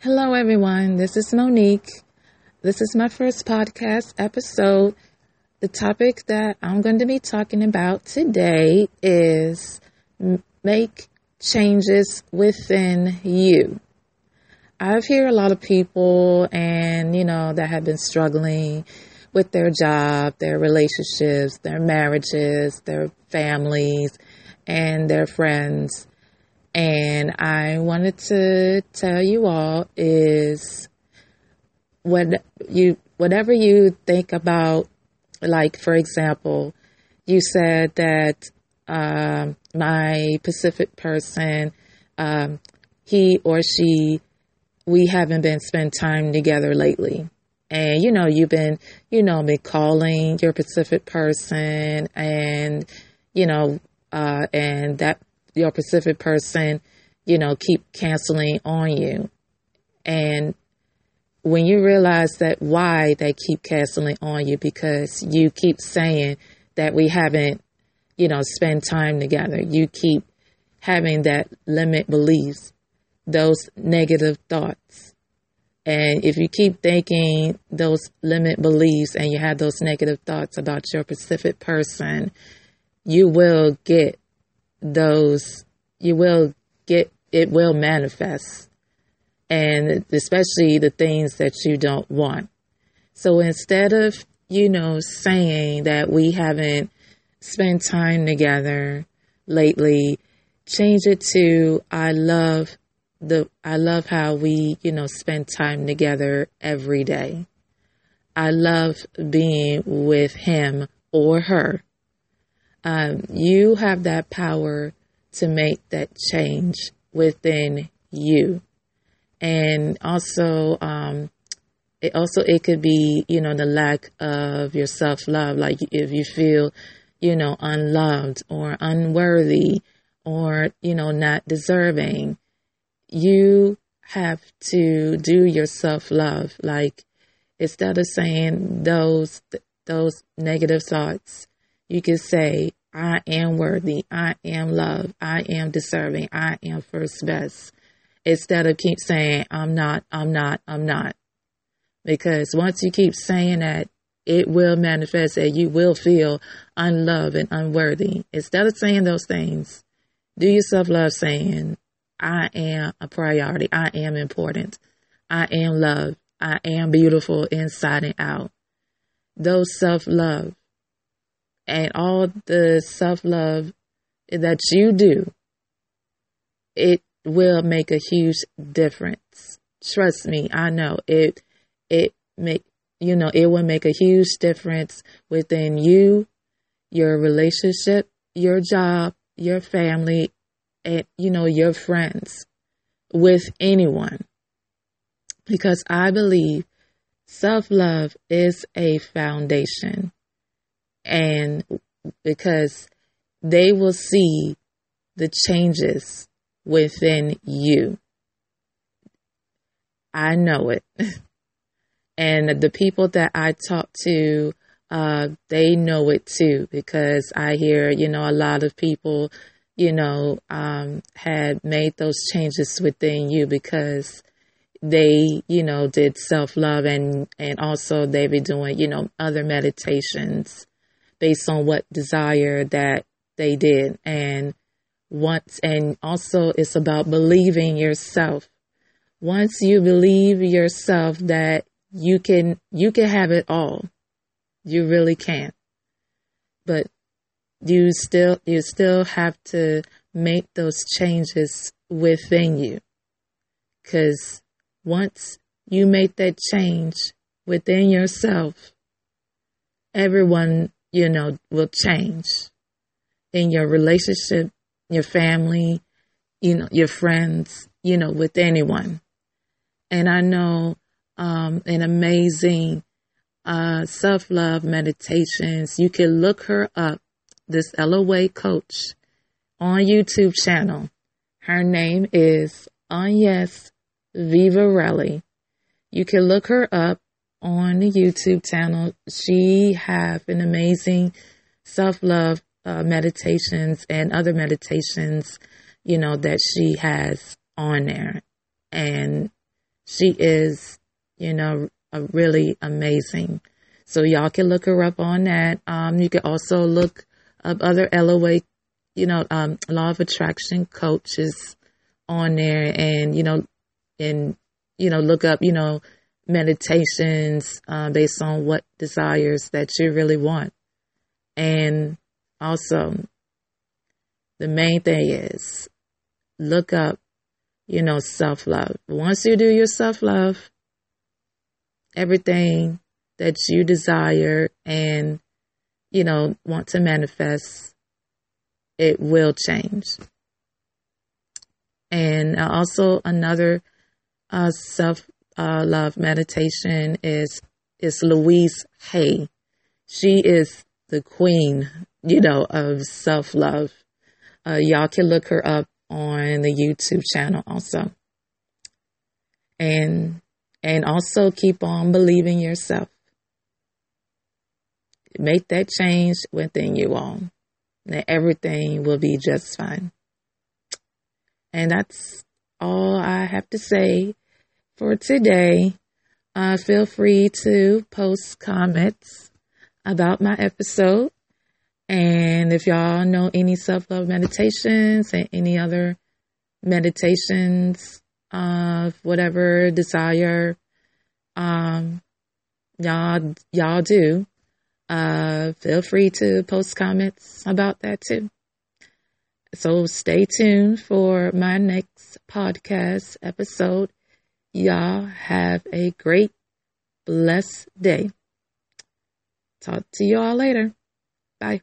Hello, everyone. This is Monique. This is my first podcast episode. The topic that I'm going to be talking about today is make changes within you. I've heard a lot of people and, you know, that have been struggling with their job, their relationships, their marriages, their families, and their friends. And I wanted to tell you all is what you whatever you think about like for example, you said that um, my Pacific person, um, he or she, we haven't been spend time together lately. And you know, you've been, you know, been calling your Pacific person and, you know, uh, and that your Pacific person, you know, keep canceling on you. And when you realize that why they keep canceling on you because you keep saying that we haven't, you know, spent time together. You keep having that limit beliefs, those negative thoughts. And if you keep thinking those limit beliefs and you have those negative thoughts about your Pacific person, you will get those, you will get, it will manifest and especially the things that you don't want. So instead of, you know, saying that we haven't spent time together lately, change it to I love the I love how we, you know, spend time together every day. I love being with him or her. Um, you have that power to make that change within you. And also um, it also it could be you know the lack of your self love like if you feel you know unloved or unworthy or you know not deserving you have to do your self love like instead of saying those those negative thoughts you can say i am worthy i am loved i am deserving i am first best instead of keep saying, I'm not, I'm not, I'm not. Because once you keep saying that, it will manifest and you will feel unloved and unworthy. Instead of saying those things, do yourself love saying, I am a priority. I am important. I am loved. I am beautiful inside and out. Those self love and all the self love that you do, it will make a huge difference. Trust me, I know it it make you know, it will make a huge difference within you, your relationship, your job, your family, and you know, your friends with anyone. Because I believe self-love is a foundation. And because they will see the changes within you. I know it. and the people that I talk to, uh, they know it too because I hear, you know, a lot of people, you know, um, had made those changes within you because they, you know, did self love and, and also they be doing, you know, other meditations based on what desire that they did. And once and also it's about believing yourself. Once you believe yourself that you can you can have it all you really can't, but you still you still have to make those changes within you. Cuz once you make that change within yourself everyone you know will change in your relationship your family, you know, your friends, you know, with anyone. And I know um, an amazing uh, self love meditations. You can look her up, this LOA coach, on YouTube channel. Her name is Agnes Vivarelli. You can look her up on the YouTube channel. She have an amazing self love uh, meditations and other meditations, you know, that she has on there. And She is, you know, a really amazing. So y'all can look her up on that. Um, you can also look up other LOA, you know, um, law of attraction coaches on there and, you know, and, you know, look up, you know, meditations uh, based on what desires that you really want. And also, the main thing is look up, you know, self love. Once you do your self love, everything that you desire and, you know, want to manifest, it will change. And also another uh, self uh, love meditation is is Louise Hay. She is the queen, you know, of self love. Uh, y'all can look her up on the YouTube channel also. And and also keep on believing yourself. Make that change within you all. And everything will be just fine. And that's all I have to say for today. Uh, feel free to post comments about my episode. And if y'all know any self love meditations and any other meditations of whatever desire um, y'all y'all do, uh, feel free to post comments about that too. So stay tuned for my next podcast episode. Y'all have a great, blessed day. Talk to y'all later. Bye.